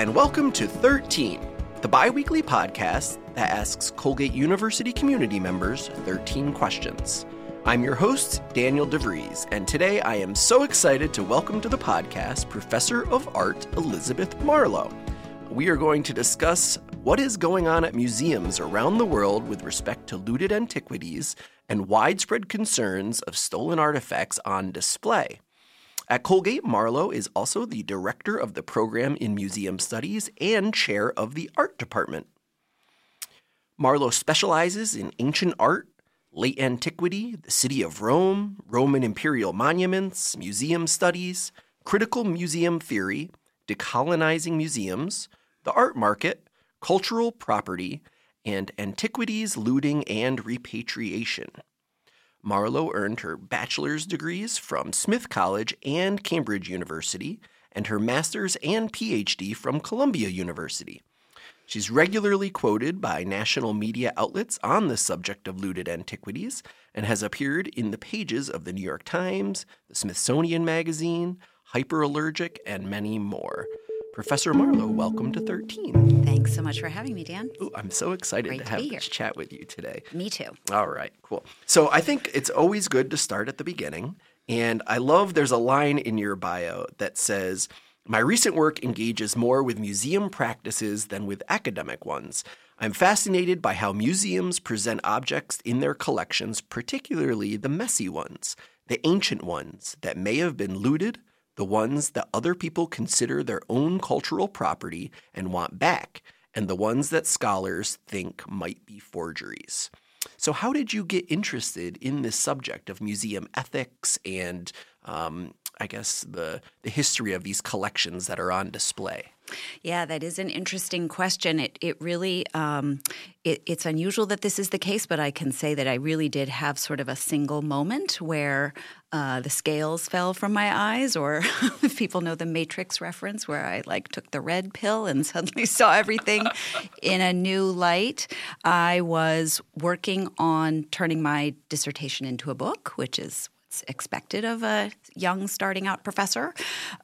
and welcome to 13, the bi weekly podcast that asks Colgate University community members 13 questions. I'm your host, Daniel DeVries, and today I am so excited to welcome to the podcast Professor of Art Elizabeth Marlowe. We are going to discuss what is going on at museums around the world with respect to looted antiquities and widespread concerns of stolen artifacts on display. At Colgate, Marlowe is also the director of the program in museum studies and chair of the art department. Marlowe specializes in ancient art, late antiquity, the city of Rome, Roman imperial monuments, museum studies, critical museum theory, decolonizing museums, the art market, cultural property, and antiquities looting and repatriation. Marlowe earned her bachelor's degrees from Smith College and Cambridge University, and her master's and PhD from Columbia University. She's regularly quoted by national media outlets on the subject of looted antiquities and has appeared in the pages of the New York Times, the Smithsonian Magazine, Hyperallergic, and many more. Professor Marlowe, welcome to 13. Thanks so much for having me, Dan. Ooh, I'm so excited Great to to have this chat with you today. Me too. All right, cool. So I think it's always good to start at the beginning. And I love there's a line in your bio that says, My recent work engages more with museum practices than with academic ones. I'm fascinated by how museums present objects in their collections, particularly the messy ones, the ancient ones that may have been looted, the ones that other people consider their own cultural property and want back, and the ones that scholars think might be forgeries. So, how did you get interested in this subject of museum ethics and, um, I guess, the, the history of these collections that are on display? Yeah, that is an interesting question. It it really um, it, it's unusual that this is the case, but I can say that I really did have sort of a single moment where uh, the scales fell from my eyes, or if people know the Matrix reference, where I like took the red pill and suddenly saw everything in a new light. I was working on turning my dissertation into a book, which is what's expected of a young starting out professor.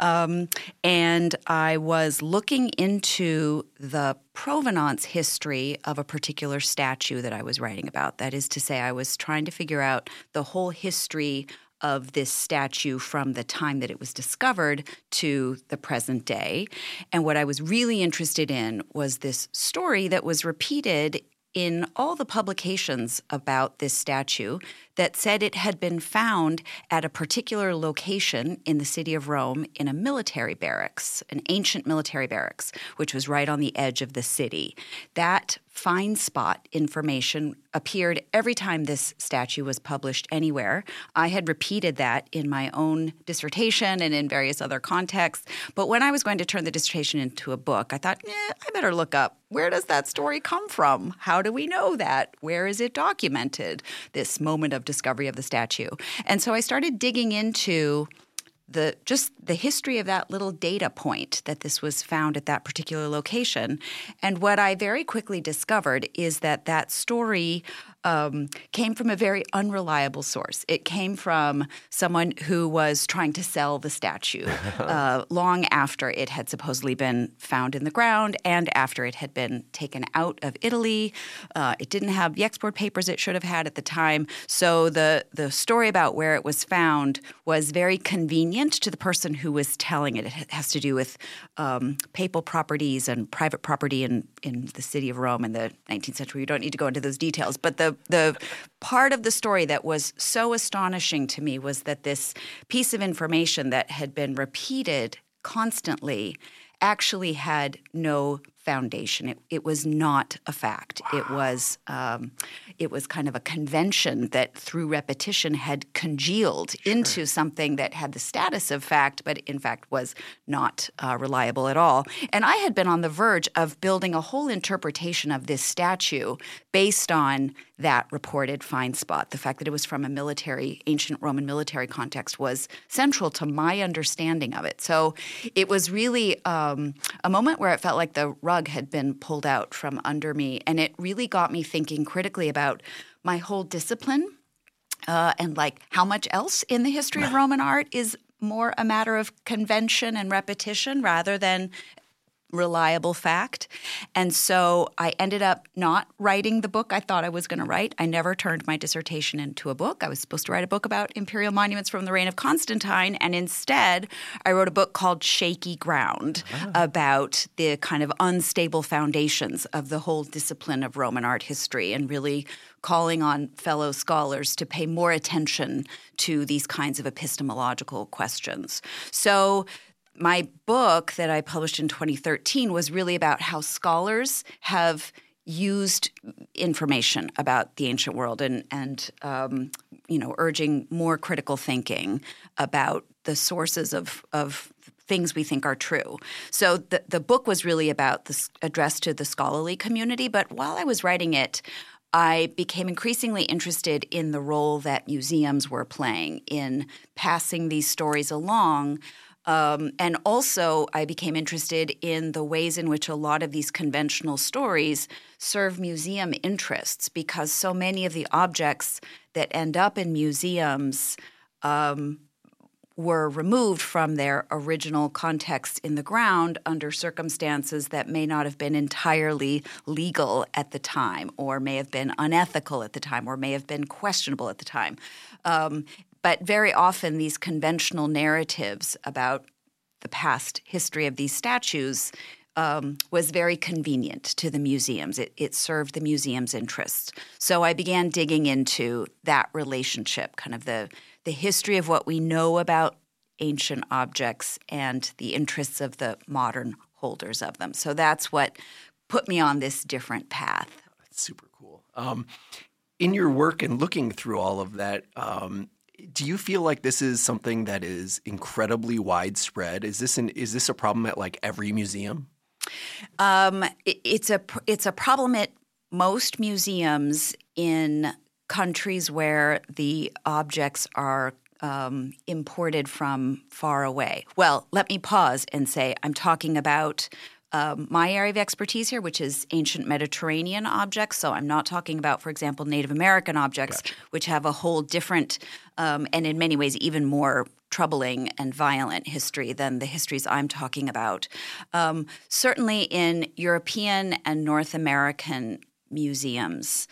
Um, and I was looking into the provenance history of a particular statue that I was writing about. That is to say, I was trying to figure out the whole history of this statue from the time that it was discovered to the present day. And what I was really interested in was this story that was repeated in all the publications about this statue that said it had been found at a particular location in the city of Rome in a military barracks, an ancient military barracks, which was right on the edge of the city. That find spot information appeared every time this statue was published anywhere. I had repeated that in my own dissertation and in various other contexts. But when I was going to turn the dissertation into a book, I thought, eh, I better look up where does that story come from? How do we know that? Where is it documented? This moment of discovery of the statue. And so I started digging into the just the history of that little data point that this was found at that particular location. And what I very quickly discovered is that that story um, came from a very unreliable source. It came from someone who was trying to sell the statue uh, long after it had supposedly been found in the ground and after it had been taken out of Italy. Uh, it didn't have the export papers it should have had at the time. So the, the story about where it was found was very convenient to the person who was telling it. It has to do with um, papal properties and private property in, in the city of Rome in the 19th century. We don't need to go into those details, but the the part of the story that was so astonishing to me was that this piece of information that had been repeated constantly actually had no foundation. It, it was not a fact. It was um, it was kind of a convention that through repetition had congealed into something that had the status of fact, but in fact was not uh, reliable at all. And I had been on the verge of building a whole interpretation of this statue based on that reported find spot. The fact that it was from a military, ancient Roman military context was central to my understanding of it. So it was really um, a moment where it felt like the rug had been pulled out from under me. And it really got me thinking critically about my whole discipline uh, and like how much else in the history of Roman art is more a matter of convention and repetition rather than reliable fact. And so I ended up not writing the book I thought I was going to write. I never turned my dissertation into a book. I was supposed to write a book about imperial monuments from the reign of Constantine. And instead, I wrote a book called Shaky Ground ah. about the kind of unstable foundations of the whole discipline of Roman art history and really calling on fellow scholars to pay more attention to these kinds of epistemological questions. So my book that I published in 2013 was really about how scholars have used information about the ancient world and and um, you know urging more critical thinking about the sources of of things we think are true. So the the book was really about this addressed to the scholarly community. But while I was writing it. I became increasingly interested in the role that museums were playing in passing these stories along um, and also, I became interested in the ways in which a lot of these conventional stories serve museum interests because so many of the objects that end up in museums um, were removed from their original context in the ground under circumstances that may not have been entirely legal at the time, or may have been unethical at the time, or may have been questionable at the time. Um, but very often, these conventional narratives about the past history of these statues um, was very convenient to the museums. It, it, served the museum's interests. So I began digging into that relationship, kind of the, the history of what we know about ancient objects and the interests of the modern holders of them. So that's what put me on this different path. That's super cool. Um, in your work and looking through all of that, um, do you feel like this is something that is incredibly widespread? Is this an is this a problem at like every museum? Um, it, it's a it's a problem at most museums in countries where the objects are um, imported from far away. Well, let me pause and say I'm talking about um, my area of expertise here, which is ancient Mediterranean objects. So I'm not talking about, for example, Native American objects, gotcha. which have a whole different um, and in many ways even more troubling and violent history than the histories I'm talking about. Um, certainly in European and North American museums,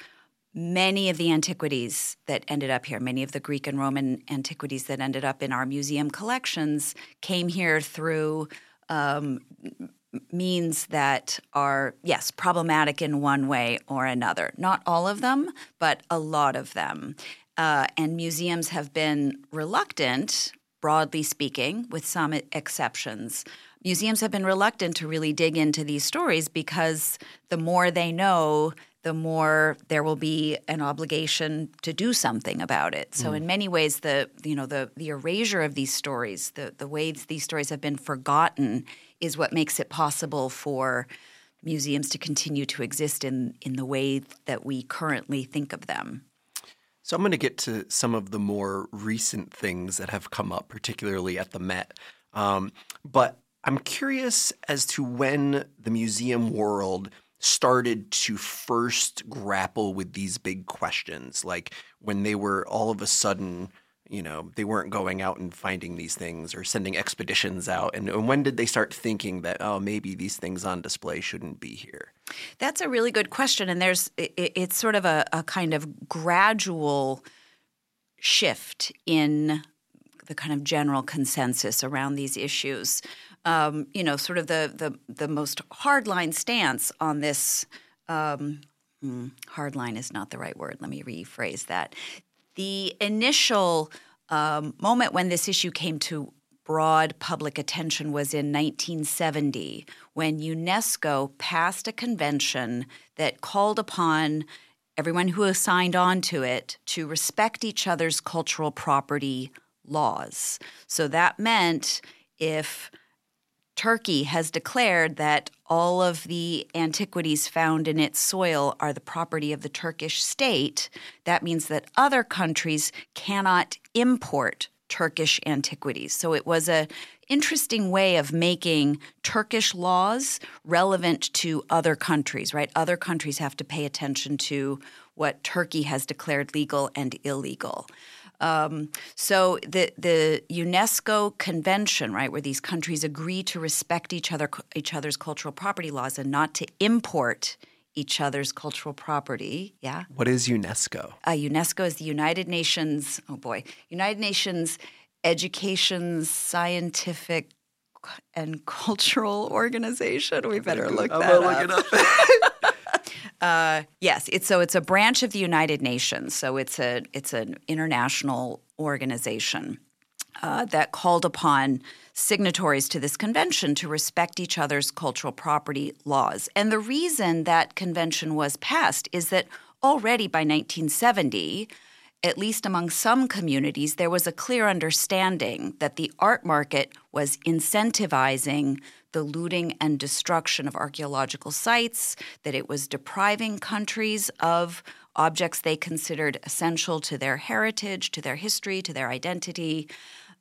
many of the antiquities that ended up here, many of the Greek and Roman antiquities that ended up in our museum collections, came here through um, means that are, yes, problematic in one way or another. Not all of them, but a lot of them. Uh, and museums have been reluctant, broadly speaking, with some exceptions. Museums have been reluctant to really dig into these stories because the more they know, the more there will be an obligation to do something about it. So, mm. in many ways, the you know the the erasure of these stories, the the ways these stories have been forgotten, is what makes it possible for museums to continue to exist in, in the way that we currently think of them. So I'm going to get to some of the more recent things that have come up, particularly at the Met. Um, but I'm curious as to when the museum world started to first grapple with these big questions, like when they were all of a sudden – you know they weren't going out and finding these things or sending expeditions out and, and, when did they start thinking that oh maybe these things on display shouldn't be here? That's a really good question and there's it, it's sort of a, a kind of gradual shift in the kind of general consensus around these issues um, you know sort of the the, the most hardline stance on this um, mm, hardline is not the right word let me rephrase that the initial um, moment when this issue came to broad public attention was in 1970 when UNESCO passed a convention that called upon everyone who signed on to it to respect each other's cultural property laws. So that meant if Turkey has declared that all of the antiquities found in its soil are the property of the Turkish state. That means that other countries cannot import Turkish antiquities. So it was an interesting way of making Turkish laws relevant to other countries, right? Other countries have to pay attention to what Turkey has declared legal and illegal. Um, so the the UNESCO convention, right, where these countries agree to respect each other each other's cultural property laws and not to import each other's cultural property. Yeah. What is UNESCO? Uh, UNESCO is the United Nations. Oh boy, United Nations Education, Scientific, and Cultural Organization. We better look I'm that up. look it up. Uh, yes, it's so it's a branch of the United Nations. So it's a it's an international organization uh, that called upon signatories to this convention to respect each other's cultural property laws. And the reason that convention was passed is that already by 1970, at least among some communities, there was a clear understanding that the art market was incentivizing the looting and destruction of archaeological sites, that it was depriving countries of objects they considered essential to their heritage, to their history, to their identity.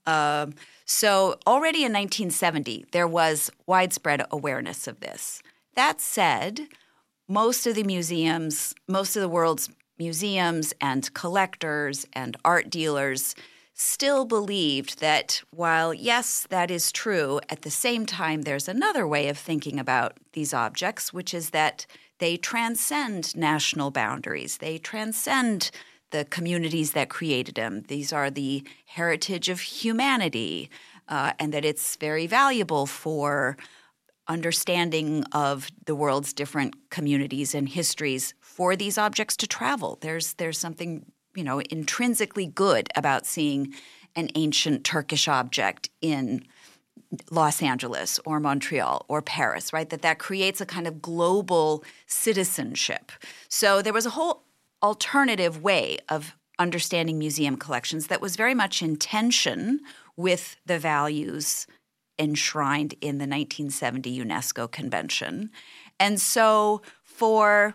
Um, so, already in 1970, there was widespread awareness of this. That said, most of the museums, most of the world's museums and collectors and art dealers still believed that while, yes, that is true, at the same time, there's another way of thinking about these objects, which is that they transcend national boundaries, they transcend the communities that created them. These are the heritage of humanity, uh, and that it's very valuable for understanding of the world's different communities and histories for these objects to travel. There's there's something you know intrinsically good about seeing an ancient Turkish object in Los Angeles or Montreal or Paris, right? That that creates a kind of global citizenship. So there was a whole alternative way of understanding museum collections that was very much in tension with the values enshrined in the 1970 UNESCO Convention. And so for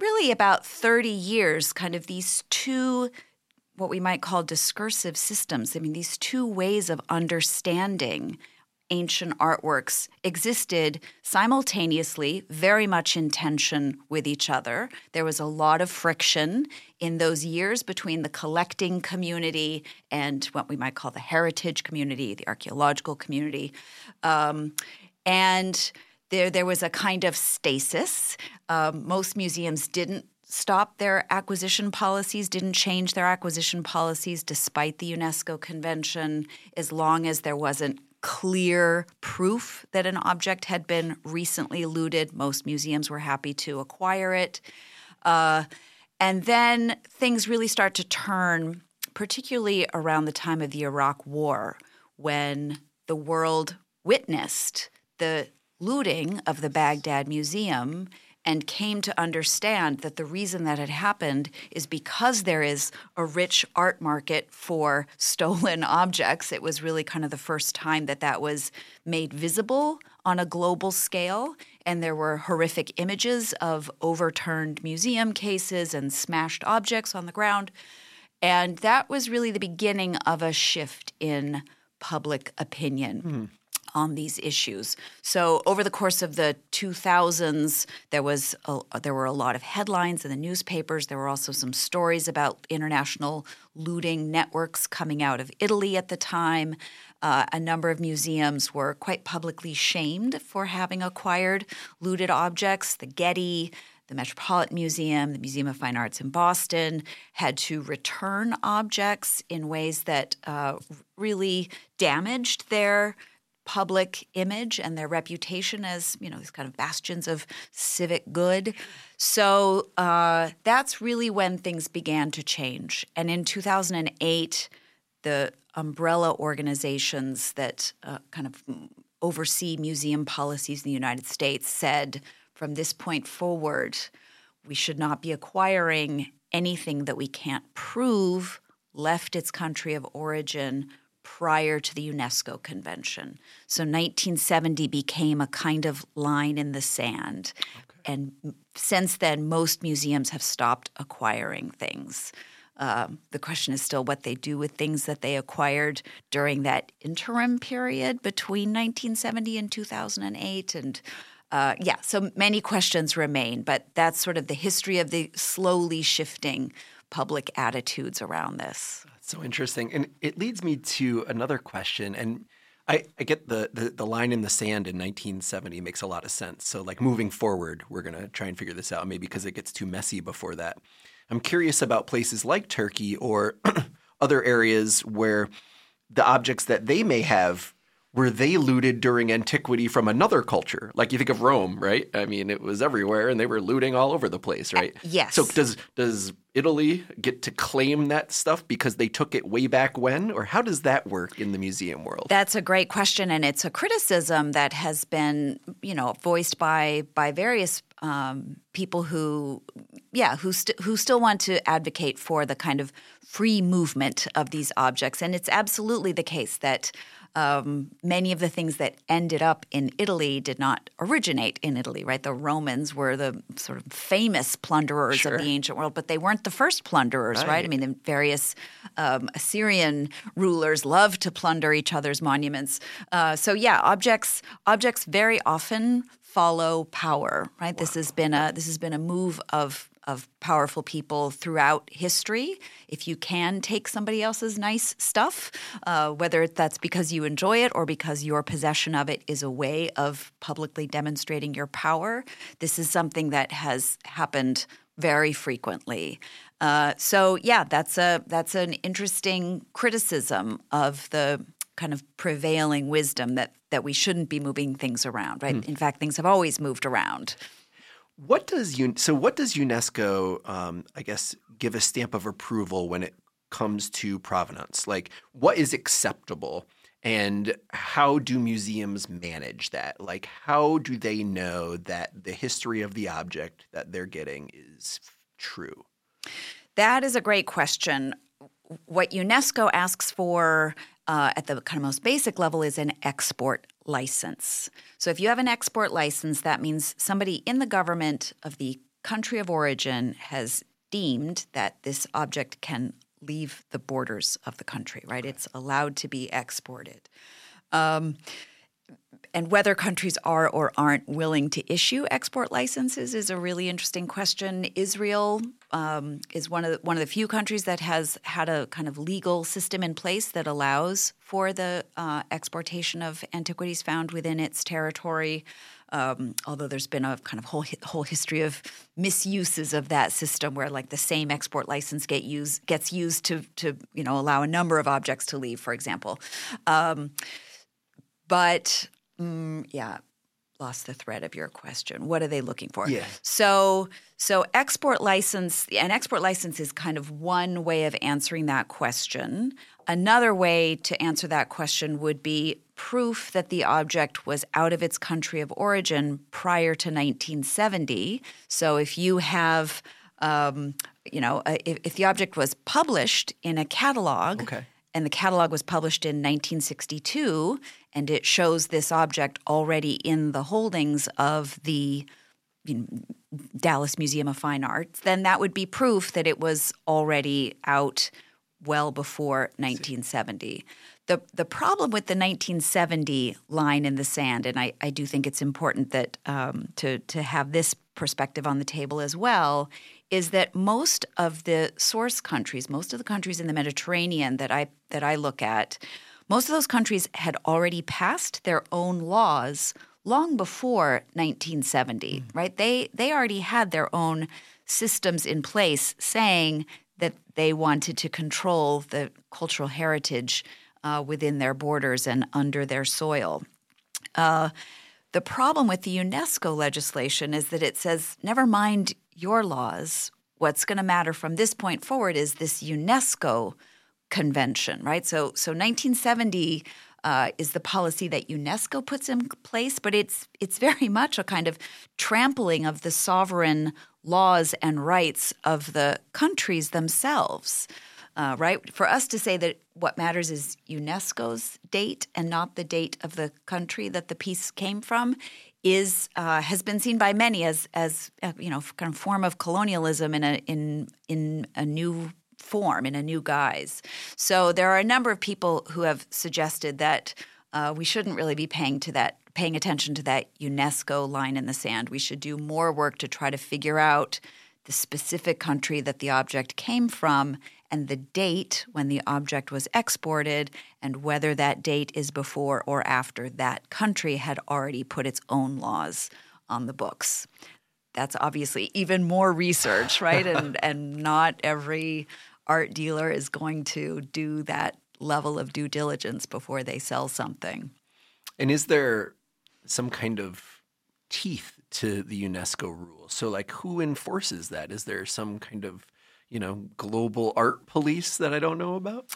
really about 30 years, kind of these two what we might call discursive systems. I mean, these two ways of understanding ancient artworks existed simultaneously, very much in tension with each other. There was a lot of friction in those years between the collecting community and what we might call the heritage community, the archaeological community. Um, and there, there was a kind of stasis. Um, most museums didn't stop their acquisition policies, didn't change their acquisition policies despite the UNESCO convention, as long as there wasn't clear proof that an object had been recently looted. Most museums were happy to acquire it. Uh, and then things really start to turn, particularly around the time of the Iraq War, when the world witnessed the looting of the Baghdad Museum and came to understand that the reason that had happened is because there is a rich art market for stolen objects. It was really kind of the first time that that was made visible on a global scale. And there were horrific images of overturned museum cases and smashed objects on the ground. And that was really the beginning of a shift in public opinion. Mm on these issues. So over the course of the 2000s, there was a, there were a lot of headlines in the newspapers. There were also some stories about international looting networks coming out of Italy at the time. Uh, a number of museums were quite publicly shamed for having acquired looted objects. The Getty, the Metropolitan Museum, the Museum of Fine Arts in Boston had to return objects in ways that uh, really damaged their public image and their reputation as you know these kind of bastions of civic good. So uh, that's really when things began to change. And in 2008, the umbrella organizations that uh, kind of oversee museum policies in the United States said from this point forward, we should not be acquiring anything that we can't prove left its country of origin prior to the UNESCO convention. So 1970 became a kind of line in the sand. Okay. And since then, most museums have stopped acquiring things. Um, the question is still what they do with things that they acquired during that interim period between 1970 and 2008. And uh, yeah, so many questions remain, but that's sort of the history of the slowly shifting public attitudes around this. So interesting. And it leads me to another question. And I, I get the, the, the line in the sand in 1970 makes a lot of sense. So, like moving forward, we're going to try and figure this out, maybe because it gets too messy before that. I'm curious about places like Turkey or other areas where the objects that they may have were they looted during antiquity from another culture? Like you think of Rome, right? I mean, it was everywhere and they were looting all over the place, right? Uh, yes. So does does Italy get to claim that stuff because they took it way back when or how does that work in the museum world? That's a great question and it's a criticism that has been, you know, voiced by by various um, people who yeah, who st- who still want to advocate for the kind of free movement of these objects and it's absolutely the case that um, many of the things that ended up in Italy did not originate in Italy, right? The Romans were the sort of famous plunderers sure. of the ancient world, but they weren't the first plunderers, right? right? I mean, the various um, Assyrian rulers loved to plunder each other's monuments. Uh, so, yeah, objects objects very often follow power, right? Wow. This has been a this has been a move of of powerful people throughout history. If you can take somebody else's nice stuff, uh, whether that's because you enjoy it or because your possession of it is a way of publicly demonstrating your power, this is something that has happened very frequently. Uh, so yeah, that's a that's an interesting criticism of the kind of prevailing wisdom that that we shouldn't be moving things around, right? Hmm. In fact, things have always moved around. What does un- so? What does UNESCO, um, I guess, give a stamp of approval when it comes to provenance? Like, what is acceptable, and how do museums manage that? Like, how do they know that the history of the object that they're getting is true? That is a great question. What UNESCO asks for uh, at the kind of most basic level is an export license. So if you have an export license, that means somebody in the government of the country of origin has deemed that this object can leave the borders of the country, right? It's allowed to be exported. Um, and whether countries are or aren't willing to issue export licenses is a really interesting question. Israel um, is one of the, one of the few countries that has had a kind of legal system in place that allows for the uh, exportation of antiquities found within its territory. Um, although there's been a kind of whole whole history of misuses of that system, where like the same export license get use, gets used to to you know allow a number of objects to leave, for example. Um, but mm, yeah, lost the thread of your question. What are they looking for? Yeah. So so export license an export license is kind of one way of answering that question. Another way to answer that question would be proof that the object was out of its country of origin prior to 1970. So if you have um, you know, if, if, the object was published in a catalog okay and the catalog was published in 1962, and it shows this object already in the holdings of the you know, Dallas Museum of Fine Arts, then that would be proof that it was already out well before 1970. The, the problem with the 1970 line in the sand, and I, I do think it's important that um, to, to have this perspective on the table as well, is that most of the source countries, most of the countries in the Mediterranean that I that I look at, most of those countries had already passed their own laws long before 1970, mm. right? They they already had their own systems in place saying that they wanted to control the cultural heritage uh, within their borders and under their soil. Uh, the problem with the UNESCO legislation is that it says, never mind your laws. What's going to matter from this point forward is this UNESCO convention, right? So, so 1970 uh, is the policy that UNESCO puts in place, but it's it's very much a kind of trampling of the sovereign laws and rights of the countries themselves. Uh, right? For us to say that what matters is UNESCO's date and not the date of the country that the piece came from is uh, has been seen by many as as uh, you know kind of form of colonialism in a in in a new form in a new guise. So there are a number of people who have suggested that uh, we shouldn't really be paying to that paying attention to that UNESCO line in the sand. We should do more work to try to figure out the specific country that the object came from and the date when the object was exported, and whether that date is before or after that country had already put its own laws on the books. That's obviously even more research, right? and and not every art dealer is going to do that level of due diligence before they sell something. And is there some kind of teeth to the UNESCO rule? So, like, who enforces that? Is there some kind of you know global art police that I don't know about?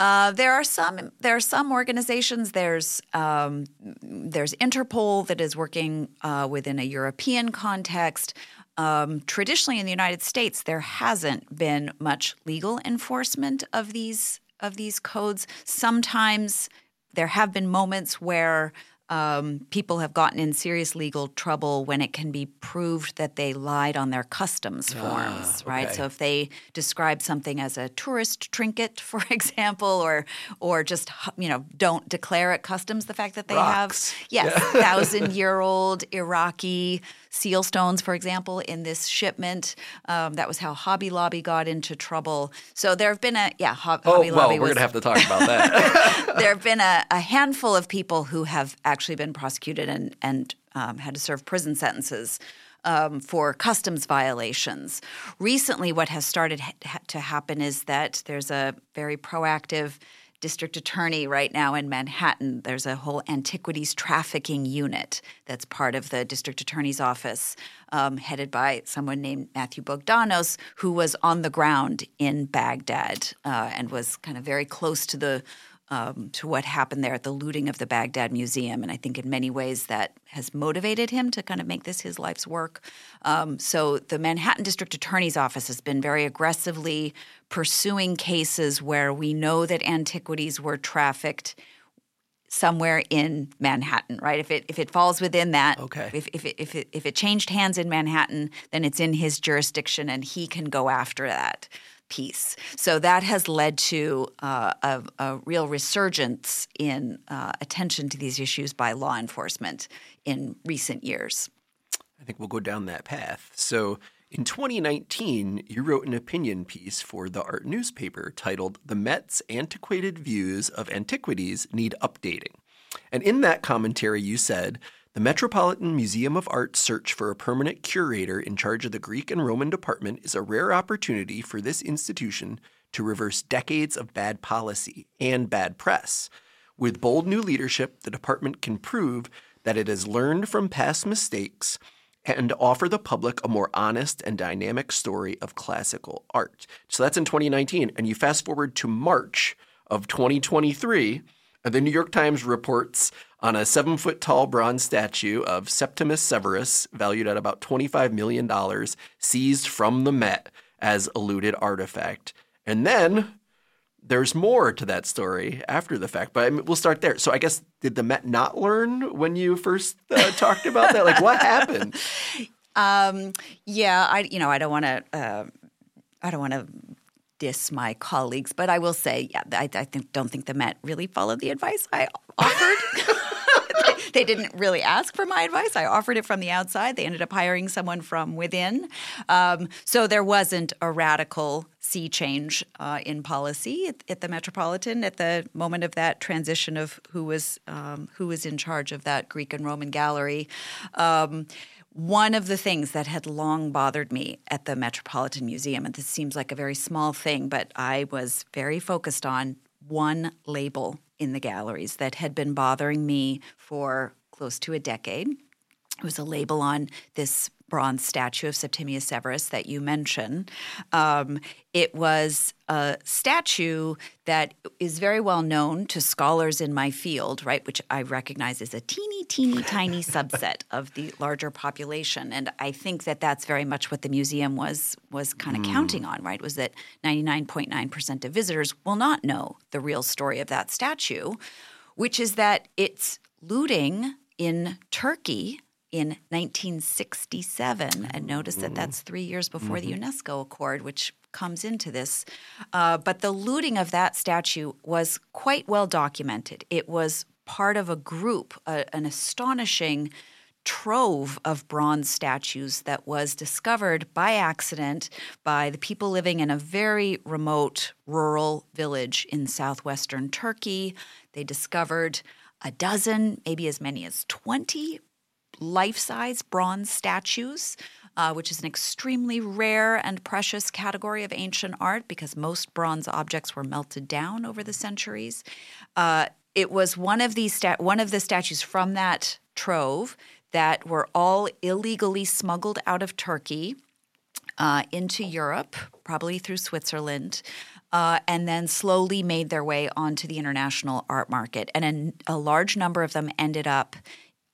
Uh, there are some. There are some organizations. There's um, there's Interpol that is working uh, within a European context. Um, traditionally, in the United States, there hasn't been much legal enforcement of these of these codes. Sometimes there have been moments where um, people have gotten in serious legal trouble when it can be proved that they lied on their customs ah, forms, ah, right? So if they describe something as a tourist trinket, for example, or or just you know don't declare at customs the fact that they Rocks. have yes yeah. thousand year old Iraqi seal stones, for example, in this shipment. Um, that was how Hobby Lobby got into trouble. So there have been a yeah. Ho- oh Hobby well, Lobby we're was, gonna have to talk about that. there have been a, a, handful of people who have actually been prosecuted and and um, had to serve prison sentences. Um, for customs violations. Recently, what has started ha- to happen is that there's a very proactive district attorney right now in Manhattan. There's a whole antiquities trafficking unit that's part of the district attorney's office, um, headed by someone named Matthew Bogdanos, who was on the ground in Baghdad uh, and was kind of very close to the um, to what happened there at the looting of the Baghdad Museum. And I think in many ways that has motivated him to kind of make this his life's work. Um, so the Manhattan District Attorney's Office has been very aggressively pursuing cases where we know that antiquities were trafficked somewhere in Manhattan, right? If it if it falls within that, okay. If if it, if it, if it changed hands in Manhattan, then it's in his jurisdiction, and he can go after that piece. So that has led to uh, a, a, real resurgence in uh, attention to these issues by law enforcement in recent years. I think we'll go down that path. So in 2019, you wrote an opinion piece for the art newspaper titled The Met's Antiquated Views of Antiquities Need Updating. And in that commentary, you said, the Metropolitan Museum of Art's search for a permanent curator in charge of the Greek and Roman department is a rare opportunity for this institution to reverse decades of bad policy and bad press. With bold new leadership, the department can prove that it has learned from past mistakes and offer the public a more honest and dynamic story of classical art. So that's in 2019. And you fast forward to March of 2023, and the New York Times reports on a seven foot tall bronze statue of Septimius Severus, valued at about $25 million, seized from the Met as a looted artifact. And then there's more to that story after the fact, but I mean, we'll start there. So I guess did the Met not learn when you first uh, talked about that? Like what happened? Um, yeah, I you know I don't want to uh, I don't want to diss my colleagues, but I will say yeah I, I think, don't think the Met really followed the advice I offered. they didn't really ask for my advice. I offered it from the outside. They ended up hiring someone from within. Um, so there wasn't a radical sea change uh, in policy at, at, the Metropolitan at the moment of that transition of who was um, who was in charge of that Greek and Roman gallery. Um, one of the things that had long bothered me at the Metropolitan Museum, and this seems like a very small thing, but I was very focused on one label in the galleries that had been bothering me for close to a decade. It was a label on this bronze statue of Septimius Severus that you mentioned. Um, it was a statue that is very well known to scholars in my field, right, which I recognize as a teeny, teeny, tiny subset of the larger population. And I think that that's very much what the museum was was kind of mm. counting on, right, was that 99.9% of visitors will not know the real story of that statue, which is that it's looting in Turkey in 1967. And notice that that's three years before mm-hmm. the UNESCO Accord, which comes into this. Uh, but the looting of that statue was quite well documented. It was part of a group, an astonishing trove of bronze statues that was discovered by accident by the people living in a very remote rural village in southwestern Turkey. They discovered a dozen, maybe as many as 20 life size bronze statues. Uh, which is an extremely rare and precious category of ancient art because most bronze objects were melted down over the centuries. Uh, it was one of these sta- one of the statues from that trove that were all illegally smuggled out of Turkey uh, into Europe, probably through Switzerland. Uh, and then slowly made their way onto the international art market. And a, a large number of them ended up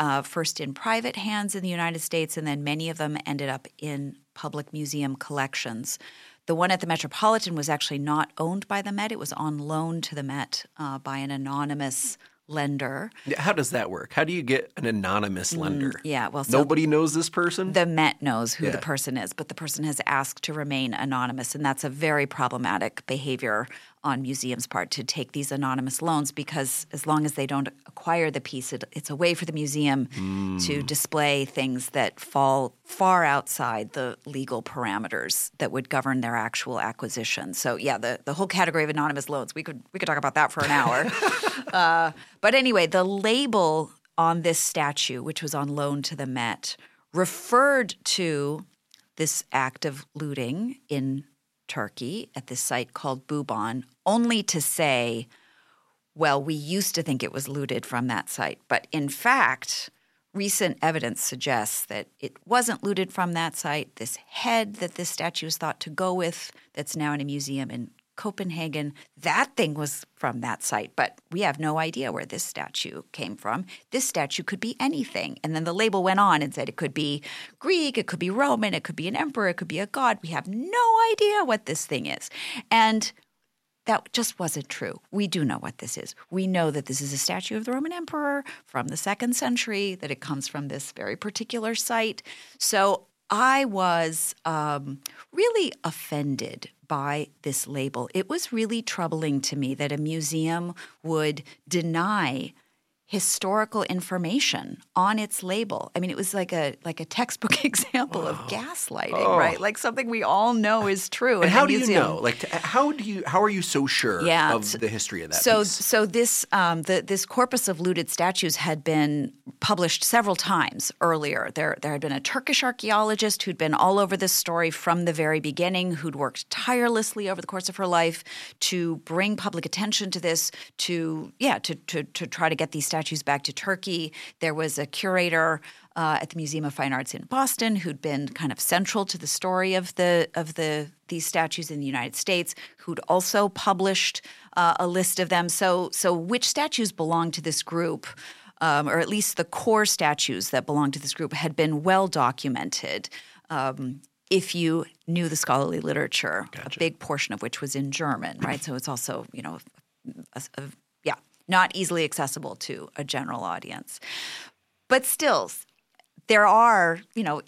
uh, first in private hands in the United States, and then many of them ended up in public museum collections. The one at the Metropolitan was actually not owned by the Met, it was on loan to the Met uh, by an anonymous lender. How does that work? How do you get an anonymous mm, lender? Mm, yeah, well, so nobody knows this person. The Met knows who yeah. the person is, but the person has asked to remain anonymous, and that's a very problematic behavior on museums' part to take these anonymous loans because as long as they don't acquire the piece, it, it's a way for the museum mm. to display things that fall far outside the legal parameters that would govern their actual acquisition. So yeah, the, the whole category of anonymous loans, we could we could talk about that for an hour. uh, but anyway, the label on this statue, which was on loan to the Met, referred to this act of looting in Turkey at this site called Bubon, only to say, well, we used to think it was looted from that site. But in fact, recent evidence suggests that it wasn't looted from that site. This head that this statue is thought to go with, that's now in a museum in Copenhagen. That thing was from that site, but we have no idea where this statue came from. This statue could be anything. And then the label went on and said it could be Greek, it could be Roman, it could be an emperor, it could be a god. We have no idea what this thing is. And that just wasn't true. We do know what this is. We know that this is a statue of the Roman emperor from the second century, that it comes from this very particular site. So I was um, really offended by this label. It was really troubling to me that a museum would deny historical information on its label. I mean, it was like a like a textbook example wow. of gaslighting, oh. right? Like something we all know is true. And how do you know? Like, how do you? How are you so sure yeah, of the history of that? So, piece? so this um, the, this corpus of looted statues had been published several times earlier. There, there had been a Turkish archaeologist who'd been all over this story from the very beginning, who'd worked tirelessly over the course of her life to bring public attention to this, to yeah, to to, to try to get these statues statues back to Turkey. There was a curator uh, at the Museum of Fine Arts in Boston who'd been kind of central to the story of the of the these statues in the United States, who'd also published uh, a list of them. So so which statues belong to this group? Um, or at least the core statues that belong to this group had been well documented. Um, if you knew the scholarly literature, gotcha. a big portion of which was in German, right? So it's also, you know, a, a, not easily accessible to a general audience. But still, there are, you know,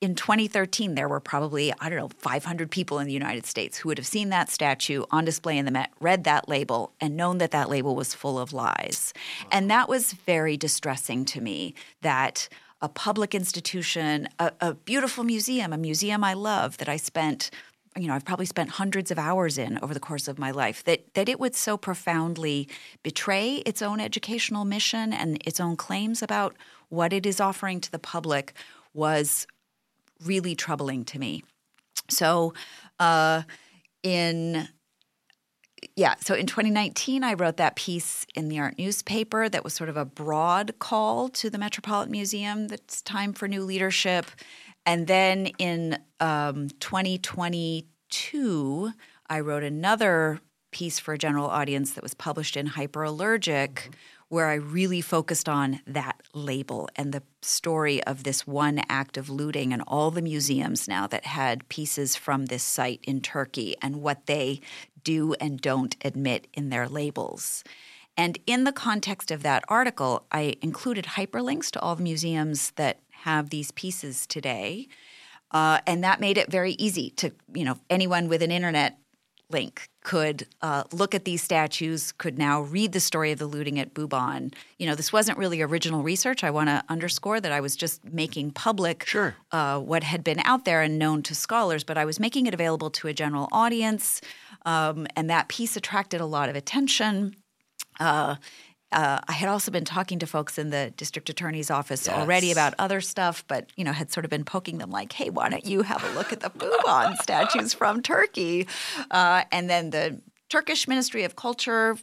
in 2013, there were probably, I don't know, 500 people in the United States who would have seen that statue on display in the Met, read that label, and known that that label was full of lies. Uh-huh. And that was very distressing to me that a public institution, a, a beautiful museum, a museum I love that I spent you know I've probably spent hundreds of hours in over the course of my life that that it would so profoundly betray its own educational mission and its own claims about what it is offering to the public was really troubling to me. So, uh, in yeah, so in 2019, I wrote that piece in the art newspaper that was sort of a broad call to the Metropolitan Museum that's time for new leadership. And then in um, 2022, I wrote another piece for a general audience that was published in Hyperallergic, mm-hmm. where I really focused on that label and the story of this one act of looting and all the museums now that had pieces from this site in Turkey and what they do and don't admit in their labels. And in the context of that article, I included hyperlinks to all the museums that have these pieces today. Uh, and that made it very easy to, you know, anyone with an internet link could uh, look at these statues, could now read the story of the looting at Bubon. You know, this wasn't really original research. I want to underscore that I was just making public Sure. uh, what had been out there and known to scholars, but I was making it available to a general audience. Um, and that piece attracted a lot of attention. Uh, uh, I had also been talking to folks in the district attorney's office already about other stuff, but you know had sort of been poking them like, "Hey, why don't you have a look at the Bubon statues from Turkey?" Uh, and then the Turkish Ministry of Culture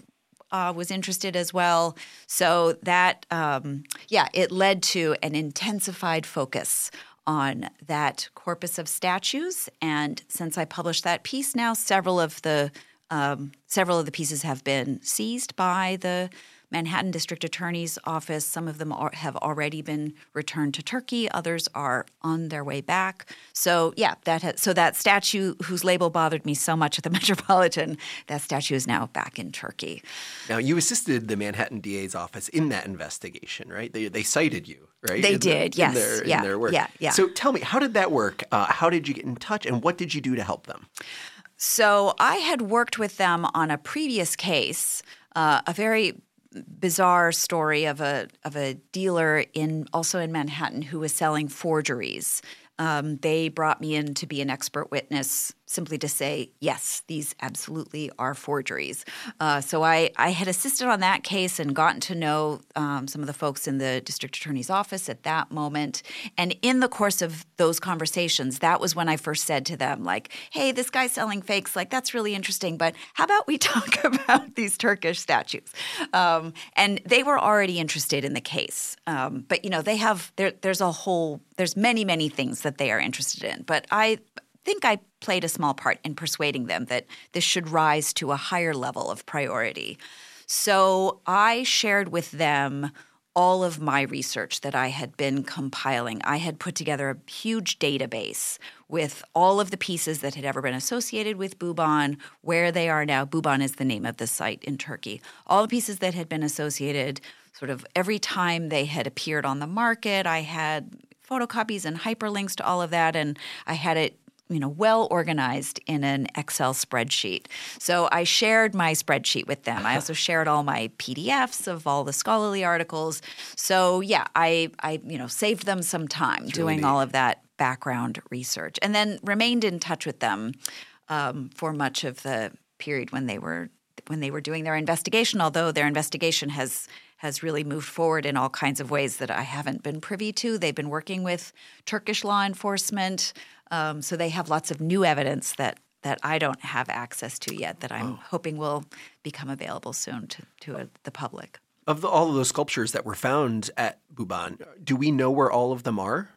uh, was interested as well. So that, um, yeah, it led to an intensified focus on that corpus of statues. And since I published that piece, now several of the um, several of the pieces have been seized by the Manhattan District Attorney's Office. Some of them are, have already been returned to Turkey. Others are on their way back. So yeah, that has, so that statue whose label bothered me so much at the Metropolitan, that statue is now back in Turkey. Now, you assisted the Manhattan DA's office in that investigation, right? They, they cited you, right? They In the- did, yes. In their, Yeah, in their work. yeah, yeah. So tell me, how did that work? Uh, how did you get in touch, and what did you do to help them? So I had worked with them on a previous case, uh, a very bizarre story of a of a dealer in also in Manhattan who was selling forgeries. Um, they brought me in to be an expert witness, simply to say yes, these absolutely are forgeries. Uh, so I I had assisted on that case and gotten to know um, some of the folks in the district attorney's office at that moment. And in the course of those conversations, that was when I first said to them, like, "Hey, this guy's selling fakes. Like that's really interesting, but how about we talk about these Turkish statues?" Um, and they were already interested in the case, um, but you know, they have there, there's a whole there's many many things that they are interested in. But I think I played a small part in persuading them that this should rise to a higher level of priority. So I shared with them all of my research that I had been compiling. I had put together a huge database with all of the pieces that had ever been associated with Bubon, where they are now. Bubon is the name of the site in Turkey. All the pieces that had been associated, sort of every time they had appeared on the market, I had photocopies and hyperlinks to all of that, and I had it you know well organized in an excel spreadsheet. So i shared my spreadsheet with them. I also shared all my pdfs of all the scholarly articles. So yeah i i you know saved them some time doing all of that background research and then remained in touch with them um, for much of the period when they were when they were doing their investigation although their investigation has has really moved forward in all kinds of ways that I haven't been privy to. They've been working with Turkish law enforcement, um, so they have lots of new evidence that that I don't have access to yet. That I'm hoping will become available soon to to uh, the public. Of the, all of those sculptures that were found at Bubon, do we know where all of them are?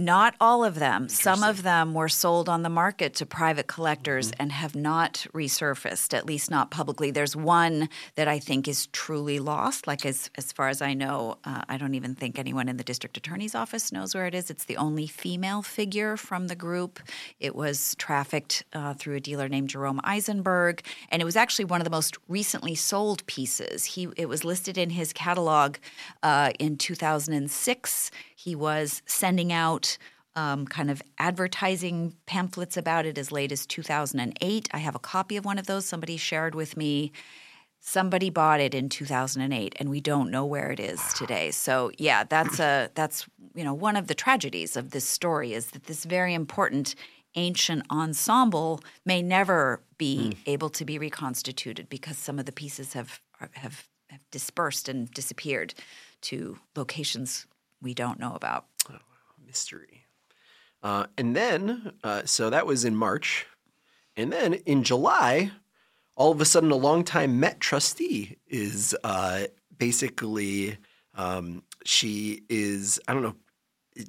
Not all of them. Some of them were sold on the market to private collectors Mm-hmm. and have not resurfaced, at least not publicly. There's one that I think is truly lost. Like, as, as far as I know, uh, I don't even think anyone in the district attorney's office knows where it is. It's the only female figure from the group. It was trafficked uh, through a dealer named Jerome Eisenberg, and it was actually one of the most recently sold pieces. He It was listed in his catalog uh, in 2006. He was sending out um, kind of advertising pamphlets about it as late as 2008. I have a copy of one of those. Somebody shared with me. Somebody bought it in 2008, and we don't know where it is today. So yeah, that's a that's you know one of the tragedies of this story is that this very important ancient ensemble may never be able to be reconstituted because some of the pieces have have, have dispersed and disappeared to locations we don't know about. Mystery. Uh, and then, uh, so that was in March. And then in July, all of a sudden, a longtime Met trustee is uh, basically, um, she is, I don't know,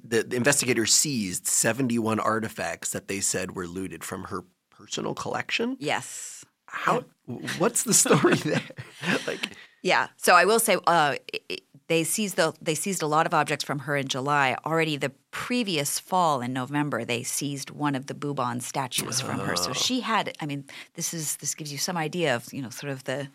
the, the investigators seized 71 artifacts that they said were looted from her personal collection. Yes. How, what's the story there? like, Yeah. So I will say uh, it- they seized the, they seized a lot of objects from her in July. Already the previous fall in November, they seized one of the Bubon statues from her. So she had. I mean, this is this gives you some idea of you know sort of the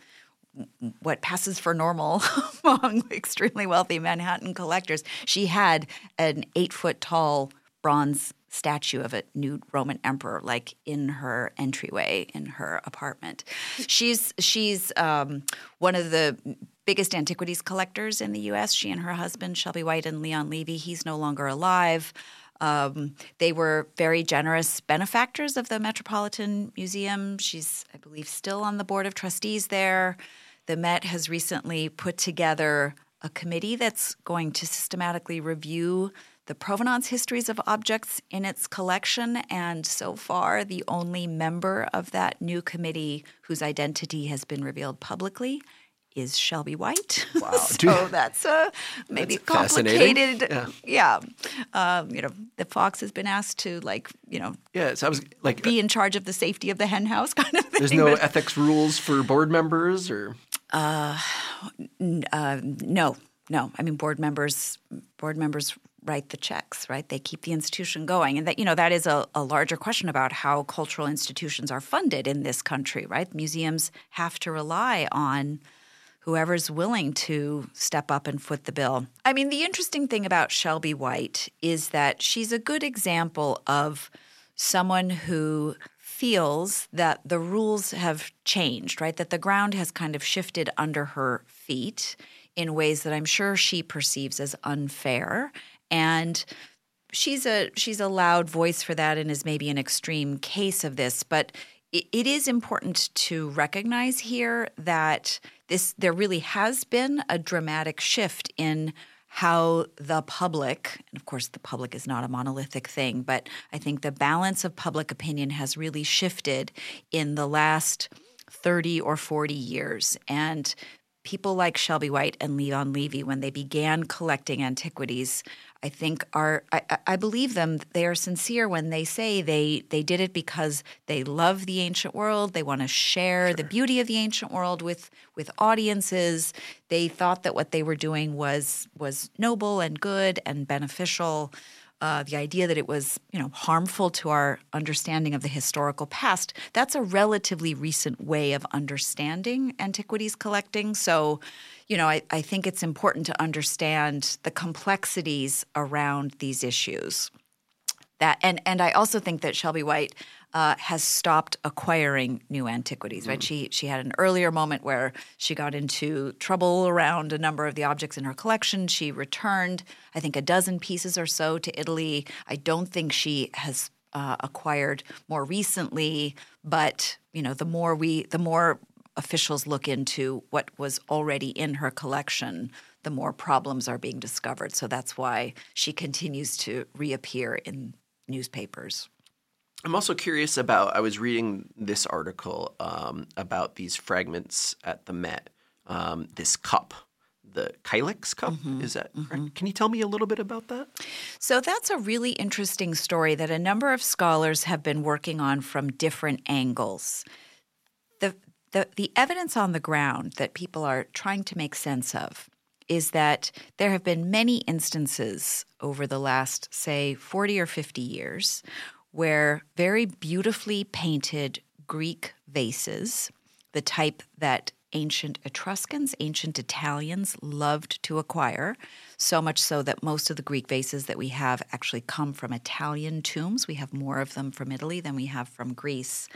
what passes for normal among extremely wealthy Manhattan collectors. She had an eight foot tall bronze statue of a nude Roman emperor, like in her entryway in her apartment. She's she's um, one of the biggest antiquities collectors in the U.S. She and her husband Shelby White and Leon Levy. He's no longer alive. Um, they were very generous benefactors of the Metropolitan Museum. She's, I believe, still on the board of trustees there. The Met has recently put together a committee that's going to systematically review the provenance histories of objects in its collection. And so far, the only member of that new committee whose identity has been revealed publicly is Shelby White. Wow. so that's a maybe That's complicated. Yeah. Um, you know, the Fox has been asked to, like, you know, Yeah, so I was like, be in charge of the safety of the hen house kind of thing. there's no but- ethics rules for board members, or uh, no, no. I mean, board members, board members write the checks, right? They keep the institution going, and that you know that is a, a larger question about how cultural institutions are funded in this country, right? Museums have to rely on whoever's willing to step up and foot the bill. I mean, the interesting thing about Shelby White is that she's a good example of someone who feels that the rules have changed, right? That the ground has kind of shifted under her feet in ways that I'm sure she perceives as unfair. And she's a she's a loud voice for that and is maybe an extreme case of this, but it, is important to recognize here that this there really has been a dramatic shift in how the public, and of course the public is not a monolithic thing, but I think the balance of public opinion has really shifted in the last 30 or 40 years. And people like Shelby White and Leon Levy, when they began collecting antiquities, I think are I, I believe them. They are sincere when they say they they did it because they love the ancient world. They want to share the beauty of the ancient world with with audiences. They thought that what they were doing was was noble and good and beneficial. Uh, the idea that it was, you know, harmful to our understanding of the historical past, that's a relatively recent way of understanding antiquities collecting. So, you know, I, I think it's important to understand the complexities around these issues. That and and I also think that Shelby White uh, has stopped acquiring new antiquities. Right? She she had an earlier moment where she got into trouble around a number of the objects in her collection. She returned, I think, a dozen pieces or so to Italy. I don't think she has uh, acquired more recently, but you know, the more we the more officials look into what was already in her collection, the more problems are being discovered. So that's why she continues to reappear in newspapers. I'm also curious about. I was reading this article um, about these fragments at the Met. Um, this cup, the Kylix cup, is that correct? Can you tell me a little bit about that? So that's a really interesting story that a number of scholars have been working on from different angles. The, the, the evidence on the ground that people are trying to make sense of is that there have been many instances over the last, say, 40 or 50 years where very beautifully painted Greek vases, the type that ancient Etruscans, ancient Italians loved to acquire, so much so that most of the Greek vases that we have actually come from Italian tombs. We have more of them from Italy than we have from Greece.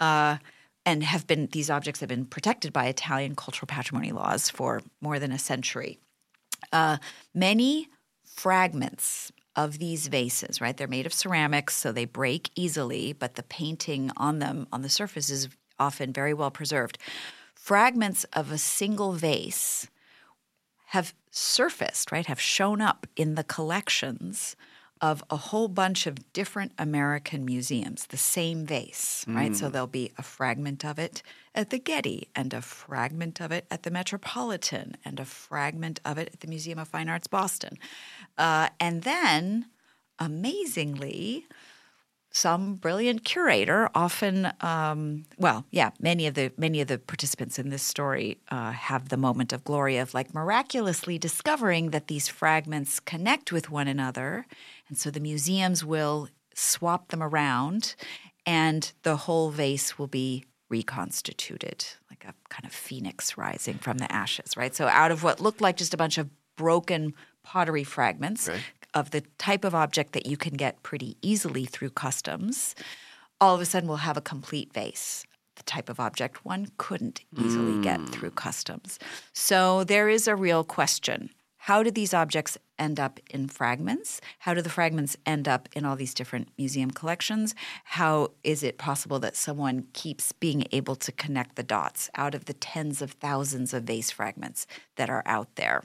Uh, and have been these objects have been protected by Italian cultural patrimony laws for more than a century. Uh, many fragments of these vases, right? They're made of ceramics, so they break easily, but the painting on them on the surface is often very well preserved. Fragments of a single vase have surfaced, right? Have shown up in the collections of a whole bunch of different American museums, the same vase, right? So there'll be a fragment of it at the Getty, and a fragment of it at the Metropolitan, and a fragment of it at the Museum of Fine Arts Boston. Uh, and then, amazingly, some brilliant curator often um, well yeah many of the many of the participants in this story uh, have the moment of glory of like miraculously discovering that these fragments connect with one another and so the museums will swap them around and the whole vase will be reconstituted like a kind of phoenix rising from the ashes right so out of what looked like just a bunch of broken pottery fragments of the type of object that you can get pretty easily through customs, all of a sudden we'll have a complete vase. The type of object one couldn't easily mm. get through customs. So there is a real question. How do these objects end up in fragments? How do the fragments end up in all these different museum collections? How is it possible that someone keeps being able to connect the dots out of the tens of thousands of vase fragments that are out there?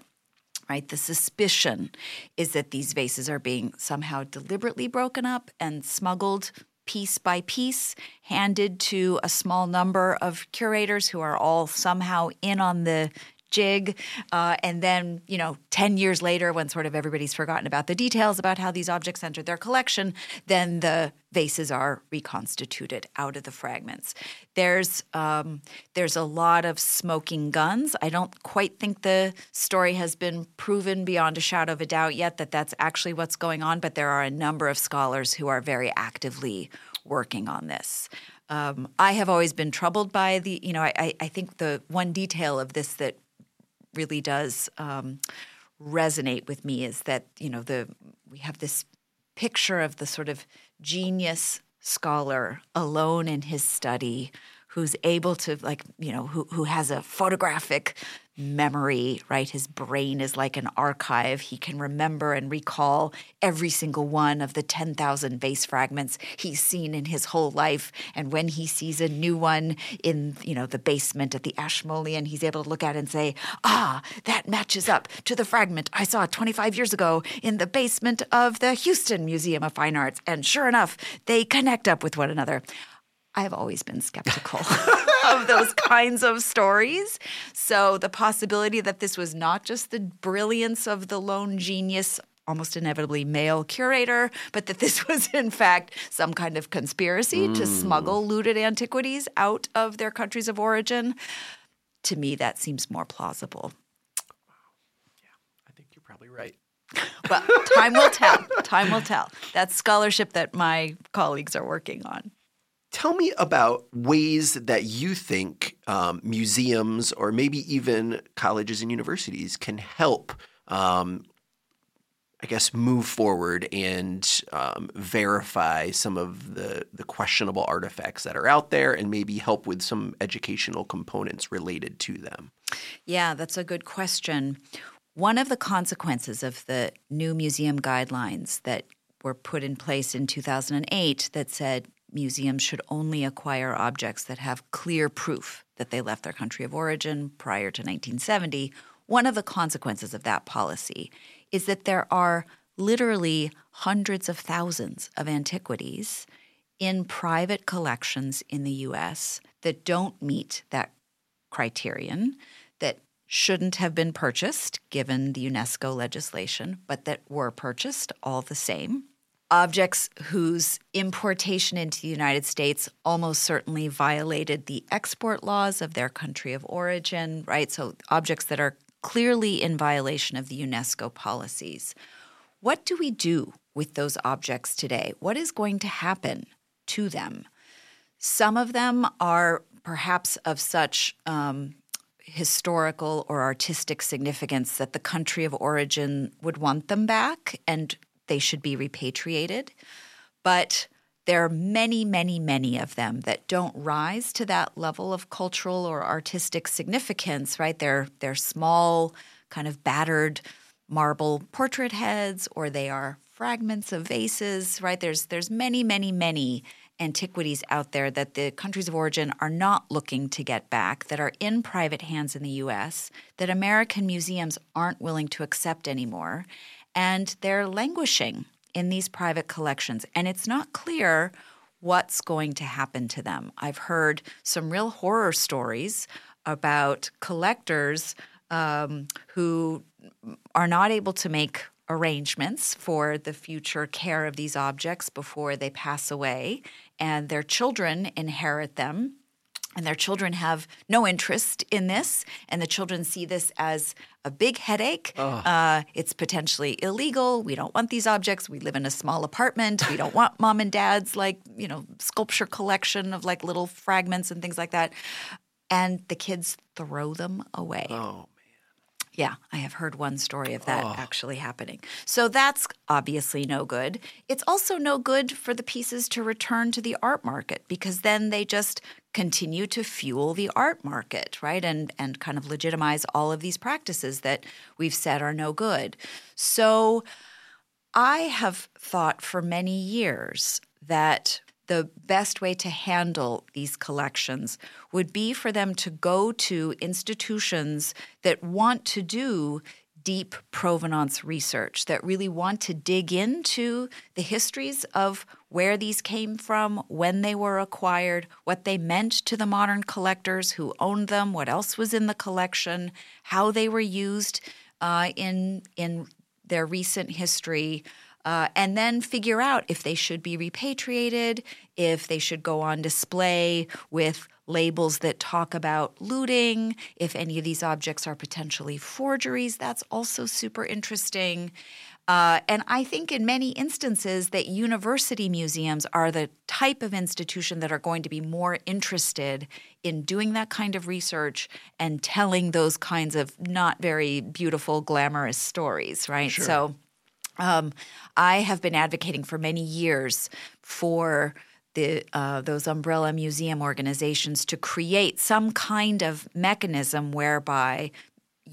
right? The suspicion is that these vases are being somehow deliberately broken up and smuggled piece by piece, handed to a small number of curators who are all somehow in on the jig. Uh, and then, you know, 10 years later, when sort of everybody's forgotten about the details about how these objects entered their collection, then the vases are reconstituted out of the fragments. There's um, there's a lot of smoking guns. I don't quite think the story has been proven beyond a shadow of a doubt yet that that's actually what's going on, but there are a number of scholars who are very actively working on this. Um, I have always been troubled by the, you know, I, I think the one detail of this that really does um, resonate with me is that you know the we have this picture of the sort of genius scholar alone in his study who's able to like you know who who has a photographic memory, right? His brain is like an archive. He can remember and recall every single one of the 10,000 vase fragments he's seen in his whole life. And when he sees a new one in, you know, the basement at the Ashmolean, he's able to look at it and say, ah, that matches up to the fragment I saw 25 years ago in the basement of the Houston Museum of Fine Arts. And sure enough, they connect up with one another. I've always been skeptical of those kinds of stories. So the possibility that this was not just the brilliance of the lone genius almost inevitably male curator, but that this was in fact some kind of conspiracy mm. to smuggle looted antiquities out of their countries of origin. To me, that seems more plausible. Yeah, I think you're probably right. Well, time will tell. Time will tell. That's scholarship that my colleagues are working on. Tell me about ways that you think um, museums or maybe even colleges and universities can help, um, I guess, move forward and um, verify some of the, the questionable artifacts that are out there and maybe help with some educational components related to them. Yeah, that's a good question. One of the consequences of the new museum guidelines that were put in place in 2008 that said museums should only acquire objects that have clear proof that they left their country of origin prior to 1970. One of the consequences of that policy is that there are literally hundreds of thousands of antiquities in private collections in the US that don't meet that criterion, that shouldn't have been purchased given the UNESCO legislation, but that were purchased all the same objects whose importation into the United States almost certainly violated the export laws of their country of origin, right? So objects that are clearly in violation of the UNESCO policies. What do we do with those objects today? What is going to happen to them? Some of them are perhaps of such um, historical or artistic significance that the country of origin would want them back and they should be repatriated. But there are many, many, many of them that don't rise to that level of cultural or artistic significance, right? They're they're small, kind of battered marble portrait heads, or they are fragments of vases, right? There's there's many, many, many antiquities out there that the countries of origin are not looking to get back, that are in private hands in the US, that American museums aren't willing to accept anymore and they're languishing in these private collections. And it's not clear what's going to happen to them. I've heard some real horror stories about collectors um, who are not able to make arrangements for the future care of these objects before they pass away, and their children inherit them and their children have no interest in this, and the children see this as a big headache. Uh, it's potentially illegal. We don't want these objects. We live in a small apartment. We don't want mom and dad's like you know sculpture collection of like little fragments and things like that. And the kids throw them away. Oh man! Yeah, I have heard one story of that oh. actually happening. So that's obviously no good. It's also no good for the pieces to return to the art market because then they just continue to fuel the art market, right? And and kind of legitimize all of these practices that we've said are no good. So I have thought for many years that the best way to handle these collections would be for them to go to institutions that want to do deep provenance research, that really want to dig into the histories of where these came from, when they were acquired, what they meant to the modern collectors who owned them, what else was in the collection, how they were used uh, in in their recent history uh, and then figure out if they should be repatriated, if they should go on display with labels that talk about looting, if any of these objects are potentially forgeries. That's also super interesting. Uh, and I think in many instances that university museums are the type of institution that are going to be more interested in doing that kind of research and telling those kinds of not very beautiful, glamorous stories, right? Sure. So um, I have been advocating for many years for the, uh, those umbrella museum organizations to create some kind of mechanism whereby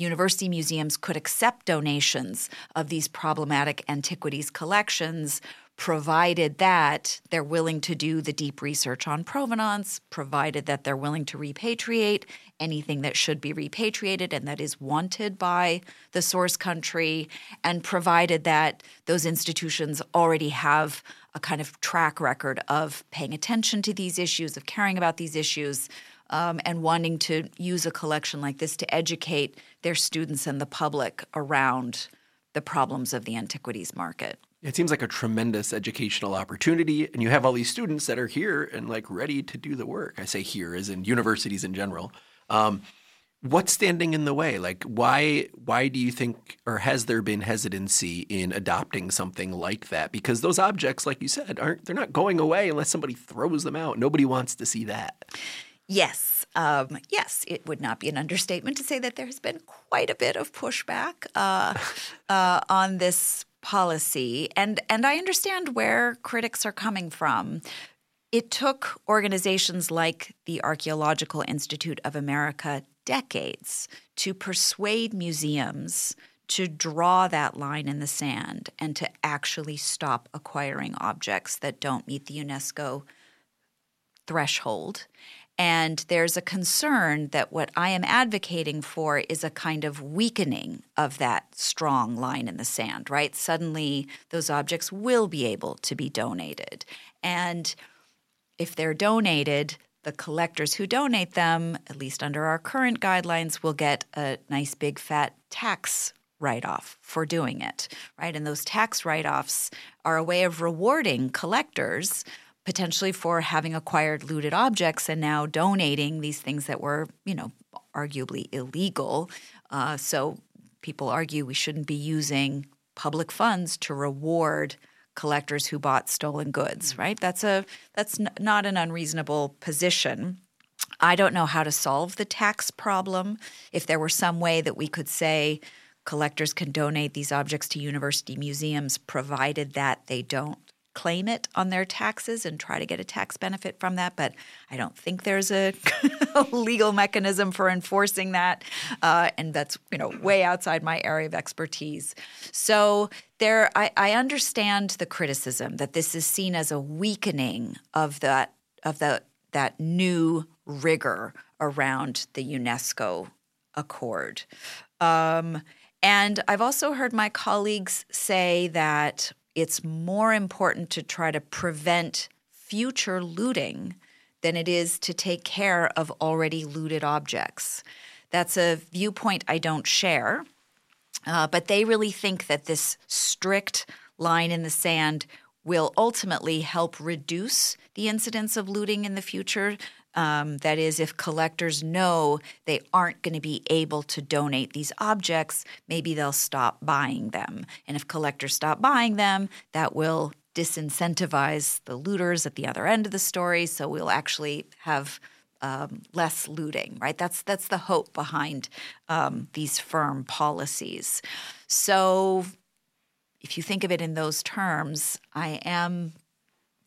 university museums could accept donations of these problematic antiquities collections provided that they're willing to do the deep research on provenance, provided that they're willing to repatriate anything that should be repatriated and that is wanted by the source country, and provided that those institutions already have a kind of track record of paying attention to these issues, of caring about these issues. Um, and wanting to use a collection like this to educate their students and the public around the problems of the antiquities market. It seems like a tremendous educational opportunity, and you have all these students that are here and like ready to do the work. I say here, as in universities in general. Um, what's standing in the way? Like, why why do you think, or has there been hesitancy in adopting something like that? Because those objects, like you said, aren't they're not going away unless somebody throws them out. Nobody wants to see that. Yes, um, yes, it would not be an understatement to say that there has been quite a bit of pushback uh, uh, on this policy, and and I understand where critics are coming from. It took organizations like the Archaeological Institute of America decades to persuade museums to draw that line in the sand and to actually stop acquiring objects that don't meet the UNESCO threshold. And there's a concern that what I am advocating for is a kind of weakening of that strong line in the sand, right? Suddenly, those objects will be able to be donated. And if they're donated, the collectors who donate them, at least under our current guidelines, will get a nice big fat tax write off for doing it, right? And those tax write offs are a way of rewarding collectors potentially for having acquired looted objects and now donating these things that were, you know, arguably illegal. Uh, so people argue we shouldn't be using public funds to reward collectors who bought stolen goods, mm-hmm. right? That's a that's n- not an unreasonable position. I don't know how to solve the tax problem. If there were some way that we could say collectors can donate these objects to university museums provided that they don't claim it on their taxes and try to get a tax benefit from that. But I don't think there's a legal mechanism for enforcing that, uh, and that's you know way outside my area of expertise. So there, I, I understand the criticism that this is seen as a weakening of that of the that new rigor around the UNESCO Accord. Um, and I've also heard my colleagues say that it's more important to try to prevent future looting than it is to take care of already looted objects. That's a viewpoint I don't share, uh, but they really think that this strict line in the sand will ultimately help reduce the incidence of looting in the future um, that is, if collectors know they aren't going to be able to donate these objects, maybe they'll stop buying them. And if collectors stop buying them, that will disincentivize the looters at the other end of the story. So we'll actually have um, less looting, right? That's that's the hope behind um, these firm policies. So, if you think of it in those terms, I am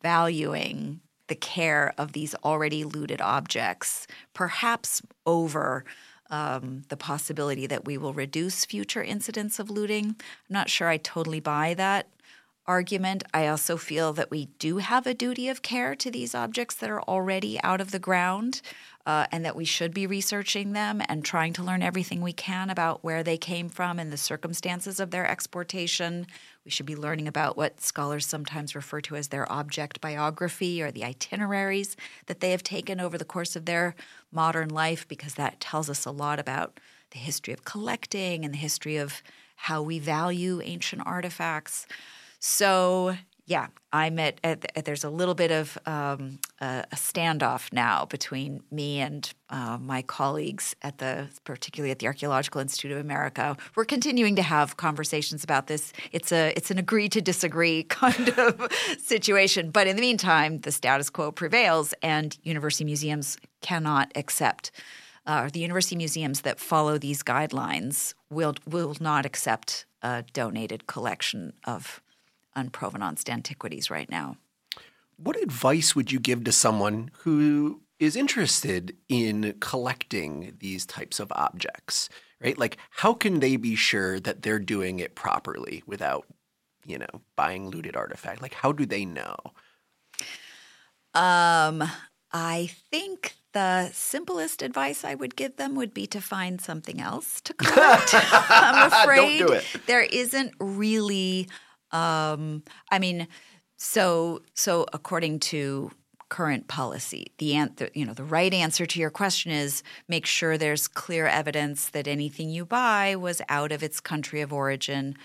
valuing the care of these already looted objects, perhaps over um, the possibility that we will reduce future incidents of looting. I'm not sure I totally buy that argument. I also feel that we do have a duty of care to these objects that are already out of the ground. Uh, and that we should be researching them and trying to learn everything we can about where they came from and the circumstances of their exportation. We should be learning about what scholars sometimes refer to as their object biography or the itineraries that they have taken over the course of their modern life, because that tells us a lot about the history of collecting and the history of how we value ancient artifacts. So, yeah, I'm at, at, at, there's a little bit of um, a, standoff now between me and uh, my colleagues at the, particularly at the Archaeological Institute of America. We're continuing to have conversations about this. It's a, it's an agree to disagree kind of situation. But in the meantime, the status quo prevails, and university museums cannot accept. Uh, the university museums that follow these guidelines will will not accept a donated collection of unprovenanced antiquities right now. What advice would you give to someone who is interested in collecting these types of objects, right? Like, how can they be sure that they're doing it properly without, you know, buying looted artifact? Like, how do they know? Um, I think the simplest advice I would give them would be to find something else to collect. I'm afraid do there isn't really um, I mean, so so according to current policy, the, answer, you know the right answer to your question is make sure there's clear evidence that anything you buy was out of its country of origin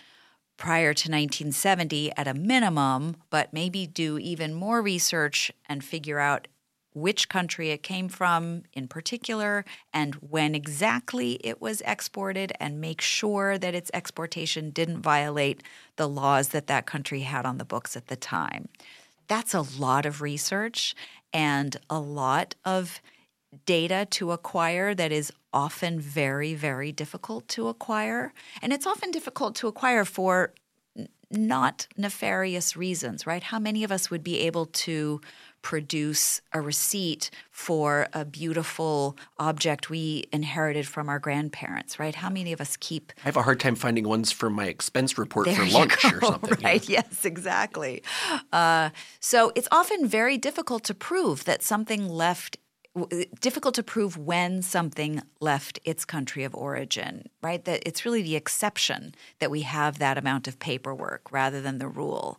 prior to 1970 at a minimum, but maybe do even more research and figure out which country it came from in particular and when exactly it was exported and make sure that its exportation didn't violate the laws that that country had on the books at the time. That's a lot of research and a lot of data to acquire that is often very, very difficult to acquire. And it's often difficult to acquire for not nefarious reasons, right? How many of us would be able to produce a receipt for a beautiful object we inherited from our grandparents, right? How many of us keep? I have a hard time finding ones for my expense report for lunch go, or something. Right? You know? Yes, exactly. Uh, so it's often very difficult to prove that something left difficult to prove when something left its country of origin, right? That it's really the exception that we have that amount of paperwork rather than the rule.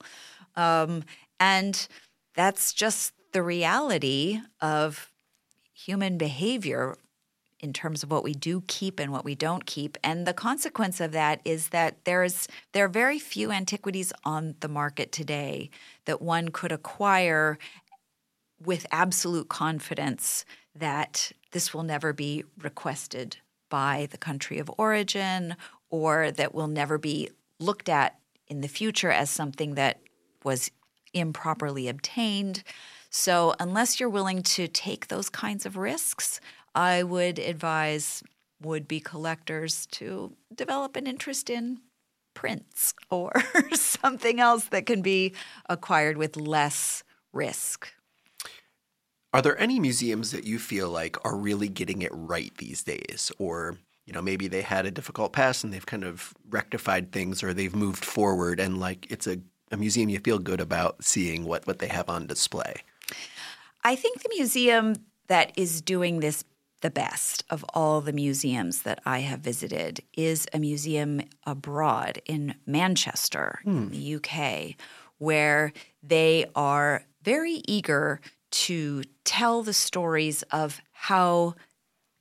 Um, and that's just the reality of human behavior in terms of what we do keep and what we don't keep. And the consequence of that is that there's there are very few antiquities on the market today that one could acquire with absolute confidence that this will never be requested by the country of origin or that will never be looked at in the future as something that was improperly obtained. So, unless you're willing to take those kinds of risks, I would advise would be collectors to develop an interest in prints or something else that can be acquired with less risk. Are there any museums that you feel like are really getting it right these days? Or, you know, maybe they had a difficult past and they've kind of rectified things or they've moved forward and like it's a a museum you feel good about seeing what, what they have on display? I think the museum that is doing this the best of all the museums that I have visited is a museum abroad in Manchester, hmm. in the UK, where they are very eager to tell the stories of how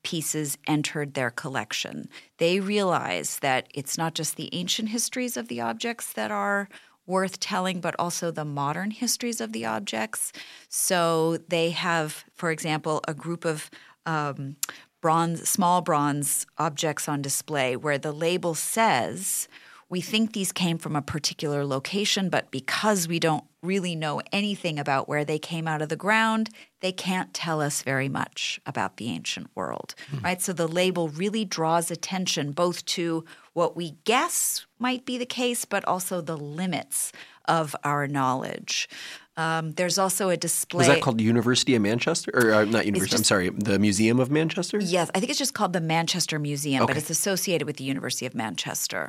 pieces entered their collection. They realize that it's not just the ancient histories of the objects that are worth telling, but also the modern histories of the objects. So they have, for example, a group of um, bronze, small bronze objects on display where the label says we think these came from a particular location, but because we don't really know anything about where they came out of the ground, they can't tell us very much about the ancient world, mm. right? So the label really draws attention both to what we guess might be the case, but also the limits of our knowledge. Um, there's also a display. Was that called University of Manchester, or uh, not University? Just, I'm sorry, the Museum of Manchester. Yes, I think it's just called the Manchester Museum, okay. but it's associated with the University of Manchester.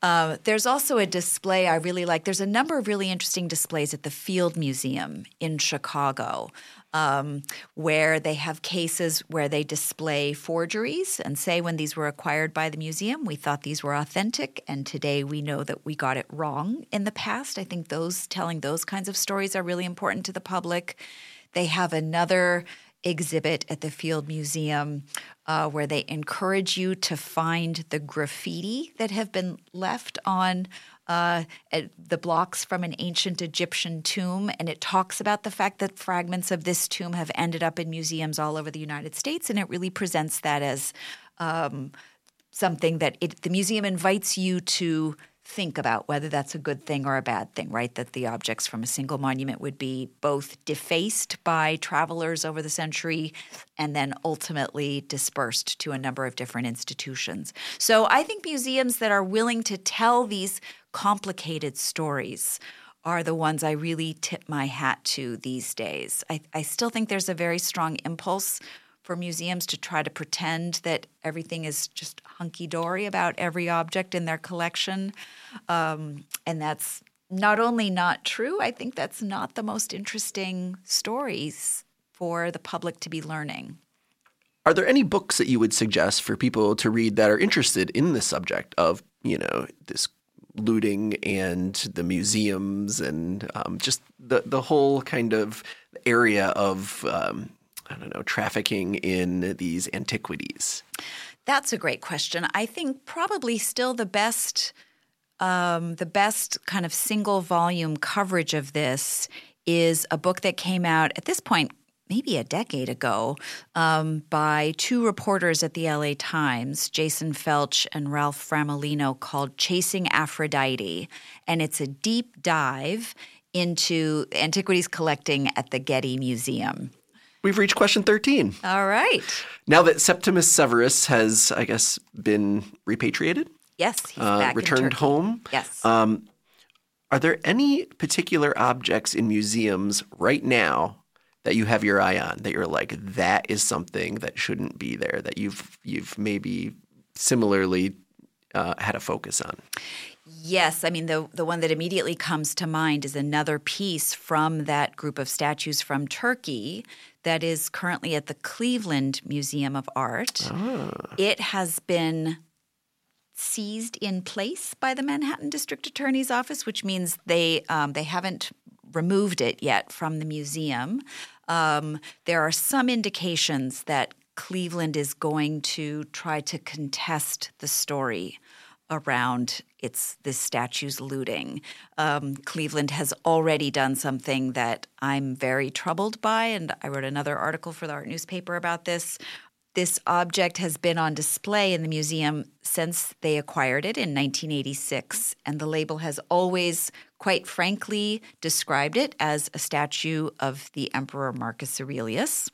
Uh, there's also a display I really like. There's a number of really interesting displays at the Field Museum in Chicago um, where they have cases where they display forgeries and say when these were acquired by the museum, we thought these were authentic, and today we know that we got it wrong in the past. I think those telling those kinds of stories are really important to the public. They have another exhibit at the Field Museum uh, where they encourage you to find the graffiti that have been left on uh, the blocks from an ancient Egyptian tomb, and it talks about the fact that fragments of this tomb have ended up in museums all over the United States, and it really presents that as um, something that it, the museum invites you to think about whether that's a good thing or a bad thing, right? That the objects from a single monument would be both defaced by travelers over the century and then ultimately dispersed to a number of different institutions. So I think museums that are willing to tell these complicated stories are the ones I really tip my hat to these days. I, I still think there's a very strong impulse for museums to try to pretend that everything is just hunky dory about every object in their collection. Um, and that's not only not true, I think that's not the most interesting stories for the public to be learning. Are there any books that you would suggest for people to read that are interested in the subject of, you know, this looting and the museums and um, just the the whole kind of area of um, I don't know, trafficking in these antiquities? That's a great question. I think probably still the best um, the best kind of single volume coverage of this is a book that came out at this point maybe a decade ago um, by two reporters at the LA Times, Jason Felch and Ralph Frammolino, called Chasing Aphrodite. And it's a deep dive into antiquities collecting at the Getty Museum. We've reached question 13. All right. Now that Septimius Severus has, I guess, been repatriated? Yes, he's uh, back returned home. Yes. Um, are there any particular objects in museums right now that you have your eye on that you're like that is something that shouldn't be there that you've you've maybe similarly uh, had a focus on? Yes, I mean the the one that immediately comes to mind is another piece from that group of statues from Turkey that is currently at the Cleveland Museum of Art. Ah. It has been seized in place by the Manhattan District Attorney's Office, which means they um, they haven't removed it yet from the museum. Um, there are some indications that Cleveland is going to try to contest the story around its this statue's looting. Um, Cleveland has already done something that I'm very troubled by, and I wrote another article for the art newspaper about this. This object has been on display in the museum since they acquired it in 1986, and the label has always, quite frankly, described it as a statue of the Emperor Marcus Aurelius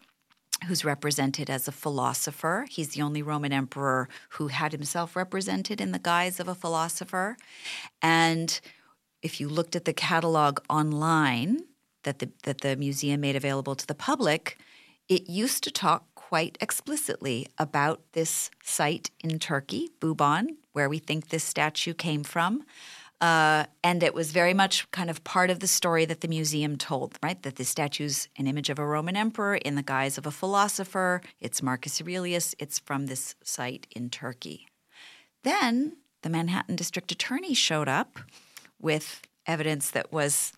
who's represented as a philosopher. He's the only Roman emperor who had himself represented in the guise of a philosopher. And if you looked at the catalog online that the, that the museum made available to the public, it used to talk quite explicitly about this site in Turkey, Bubon, where we think this statue came from. Uh, and it was very much kind of part of the story that the museum told, right? That the statue's an image of a Roman emperor in the guise of a philosopher. It's Marcus Aurelius. It's from this site in Turkey. Then the Manhattan District Attorney showed up with evidence that was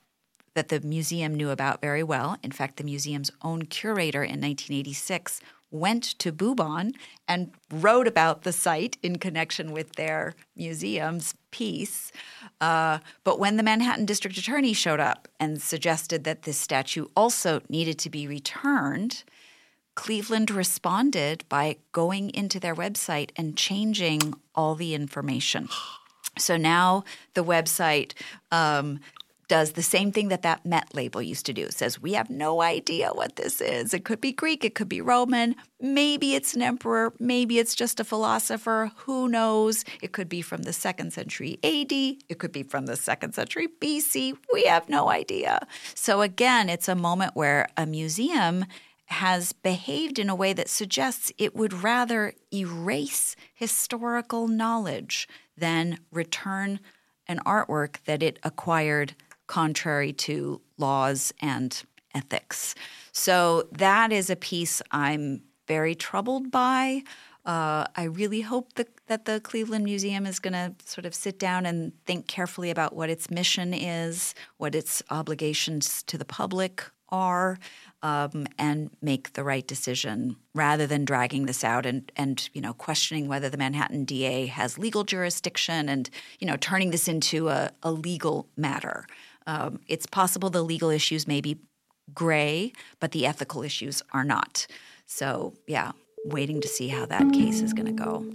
that the museum knew about very well. In fact, the museum's own curator in 1986 went to Bubon and wrote about the site in connection with their museum's piece. Uh, but when the Manhattan District Attorney showed up and suggested that this statue also needed to be returned, Cleveland responded by going into their website and changing all the information. So now the website um, does the same thing that that Met label used to do. It says, We have no idea what this is. It could be Greek, it could be Roman. Maybe it's an emperor, maybe it's just a philosopher. Who knows? It could be from the second century AD, it could be from the second century BC. We have no idea. So, again, it's a moment where a museum has behaved in a way that suggests it would rather erase historical knowledge than return an artwork that it acquired contrary to laws and ethics. So that is a piece I'm very troubled by. Uh, I really hope that, that the Cleveland Museum is going to sort of sit down and think carefully about what its mission is, what its obligations to the public are, um, and make the right decision rather than dragging this out and, and you know questioning whether the Manhattan DA has legal jurisdiction and you know turning this into a, a legal matter. Um, it's possible the legal issues may be gray, but the ethical issues are not. So, yeah, waiting to see how that case is going to go.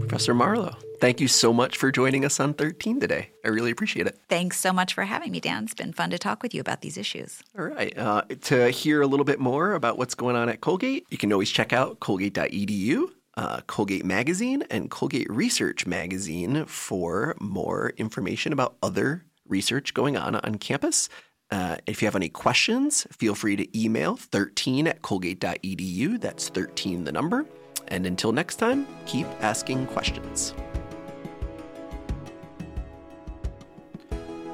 Professor Marlowe, thank you so much for joining us on 13 today. I really appreciate it. Thanks so much for having me, Dan. It's been fun to talk with you about these issues. All right. Uh, to hear a little bit more about what's going on at Colgate, you can always check out colgate.edu. Uh, Colgate Magazine and Colgate Research Magazine for more information about other research going on on campus. Uh, if you have any questions, feel free to email 13 at colgate.edu. That's 13 the number. And until next time, keep asking questions.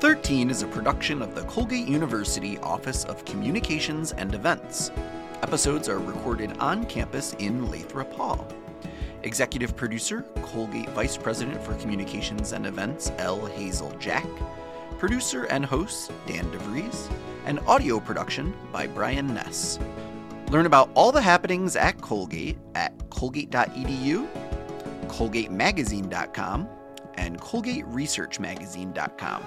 13 is a production of the Colgate University Office of Communications and Events. Episodes are recorded on campus in Lathrop Hall. Executive producer, Colgate Vice President for Communications and Events, L. Hazel Jack. Producer and host, Dan DeVries. And audio production by Brian Ness. Learn about all the happenings at Colgate at colgate.edu, colgatemagazine.com, and colgateresearchmagazine.com.